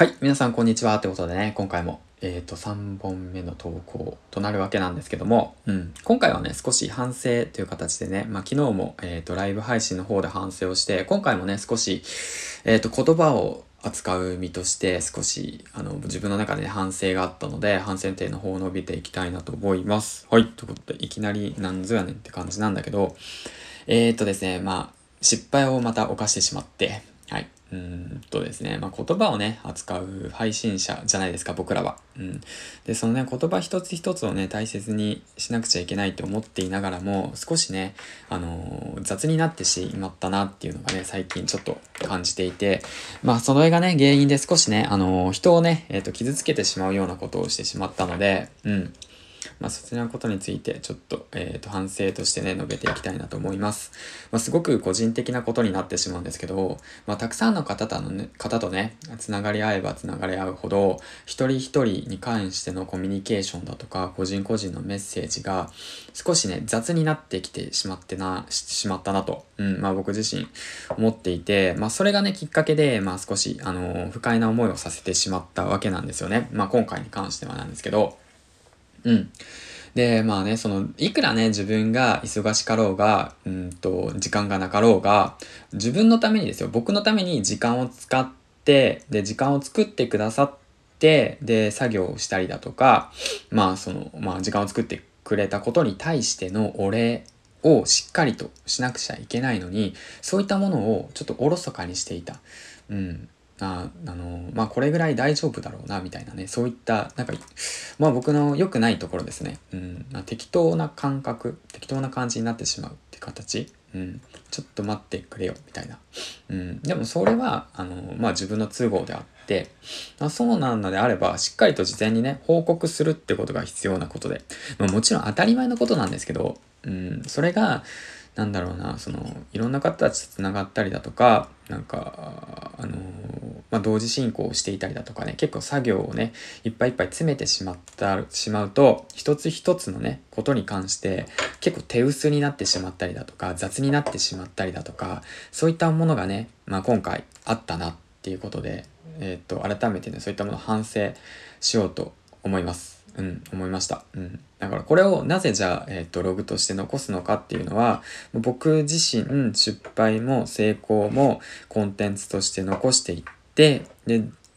はい、皆さんこんにちは。ということでね、今回も、えっ、ー、と、3本目の投稿となるわけなんですけども、うん、今回はね、少し反省という形でね、まあ、昨日も、えっ、ー、と、ライブ配信の方で反省をして、今回もね、少し、えっ、ー、と、言葉を扱う身として少しあの自分の中で、ね、反省があったので反省点の方を伸びていきたいなと思います。はい。ということでいきなりなんぞやねんって感じなんだけどえー、っとですねまあ失敗をまた犯してしまってはいうんとですね、まあ、言葉をね、扱う配信者じゃないですか、僕らは。うん。で、そのね、言葉一つ一つをね、大切にしなくちゃいけないと思っていながらも、少しね、あのー、雑になってしまったなっていうのがね、最近ちょっと感じていて、まあ、それがね、原因で少しね、あのー、人をね、えっ、ー、と、傷つけてしまうようなことをしてしまったので、うん。まあ、そちらのことについてちょっと,、えー、と反省としてね述べていきたいなと思います。まあ、すごく個人的なことになってしまうんですけど、まあ、たくさんの方とね方とねつながり合えばつながり合うほど一人一人に関してのコミュニケーションだとか個人個人のメッセージが少しね雑になってきてしまってなしまったなと、うんまあ、僕自身思っていて、まあ、それがねきっかけで、まあ、少しあの不快な思いをさせてしまったわけなんですよね。まあ、今回に関してはなんですけど。うん。で、まあね、その、いくらね、自分が忙しかろうが、うんと、時間がなかろうが、自分のためにですよ、僕のために時間を使って、で、時間を作ってくださって、で、作業をしたりだとか、まあ、その、まあ、時間を作ってくれたことに対してのお礼をしっかりとしなくちゃいけないのに、そういったものをちょっとおろそかにしていた。うん。ああのまあこれぐらい大丈夫だろうなみたいなねそういったなんかまあ僕の良くないところですね、うん。まあ、適当な感覚適当な感じになってしまうって形、うん、ちょっと待ってくれよみたいな、うん、でもそれはあのまあ自分の都合であってあそうなのであればしっかりと事前にね報告するってことが必要なことで、まあ、もちろん当たり前のことなんですけど、うん、それがなんだろうなそのいろんな方たちとつながったりだとかなんかあのまあ、同時進行をしていたりだとかね、結構作業をね、いっぱいいっぱい詰めてしまった、しまうと、一つ一つのね、ことに関して、結構手薄になってしまったりだとか、雑になってしまったりだとか、そういったものがね、まあ、今回あったなっていうことで、えっ、と、改めてね、そういったものを反省しようと思います。うん、思いました。うん。だからこれをなぜじゃあ、えっ、ー、と、ログとして残すのかっていうのは、僕自身、失敗も成功もコンテンツとして残していって、で、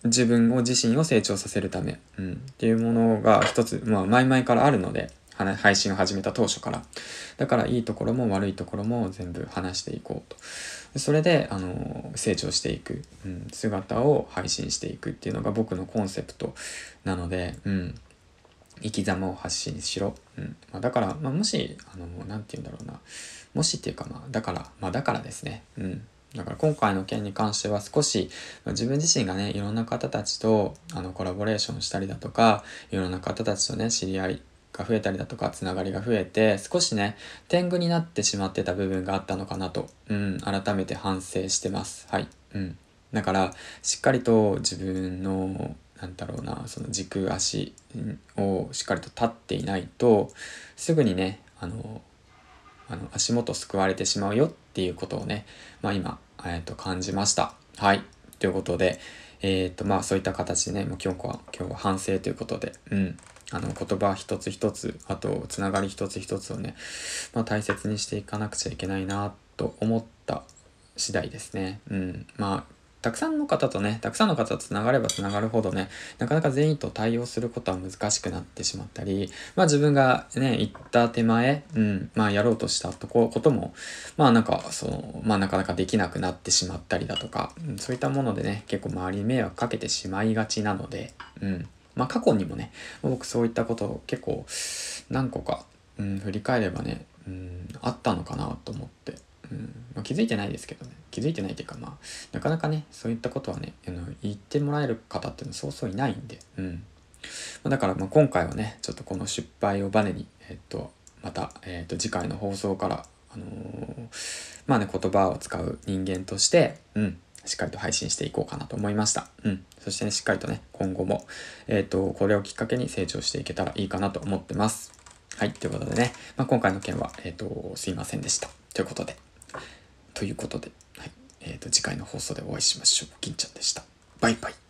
自分を自身を成長させるため、うん、っていうものが一つ、まあ、前々からあるので、配信を始めた当初から。だから、いいところも悪いところも全部話していこうと。それで、あの、成長していく、うん、姿を配信していくっていうのが僕のコンセプトなので、うん、生き様を発信しろ。うんまあ、だから、まあ、もし、あの、なんて言うんだろうな。もしっていうか、まあ、だから、まあ、だからですね。うん。だから今回の件に関しては少し、自分自身がね、いろんな方たちとあのコラボレーションしたりだとか、いろんな方たちとね、知り合いが増えたりだとか、つながりが増えて、少しね、天狗になってしまってた部分があったのかなと、うん、改めて反省してます。はい。うん。だから、しっかりと自分のなんだろうなその軸足をしっかりと立っていないとすぐにねあのあの足元救われてしまうよっていうことをね、まあ、今、えー、と感じました。はい。ということで、えっ、ー、とまあそういった形でね、もう今日は今日は反省ということで、うん。あの言葉一つ一つ、あとつながり一つ一つをね、まあ、大切にしていかなくちゃいけないなと思った次第ですね。うん。まあたくさんの方とね、たくさんの方と繋がれば繋がるほどね、なかなか全員と対応することは難しくなってしまったり、まあ自分がね、行った手前、うん、まあやろうとしたとこ、ことも、まあなんか、その、まあなかなかできなくなってしまったりだとか、うん、そういったものでね、結構周りに迷惑かけてしまいがちなので、うん。まあ過去にもね、僕そういったことを結構何個か、うん、振り返ればね、うん、あったのかなと思って、うんまあ、気づいてないですけどね気づいてないっていうかまあなかなかねそういったことはねあの言ってもらえる方っていうのはそうそういないんで、うんま、だからまあ今回はねちょっとこの失敗をバネにえっとまた、えっと次回の放送からあのー、まあね言葉を使う人間としてうんしっかりと配信していこうかなと思いました。うん。そしてね、しっかりとね、今後も、えっ、ー、と、これをきっかけに成長していけたらいいかなと思ってます。はい。ということでね、まあ、今回の件は、えっ、ー、と、すいませんでした。ということで。ということで、えっ、ー、と、次回の放送でお会いしましょう。金ちゃんでした。バイバイ。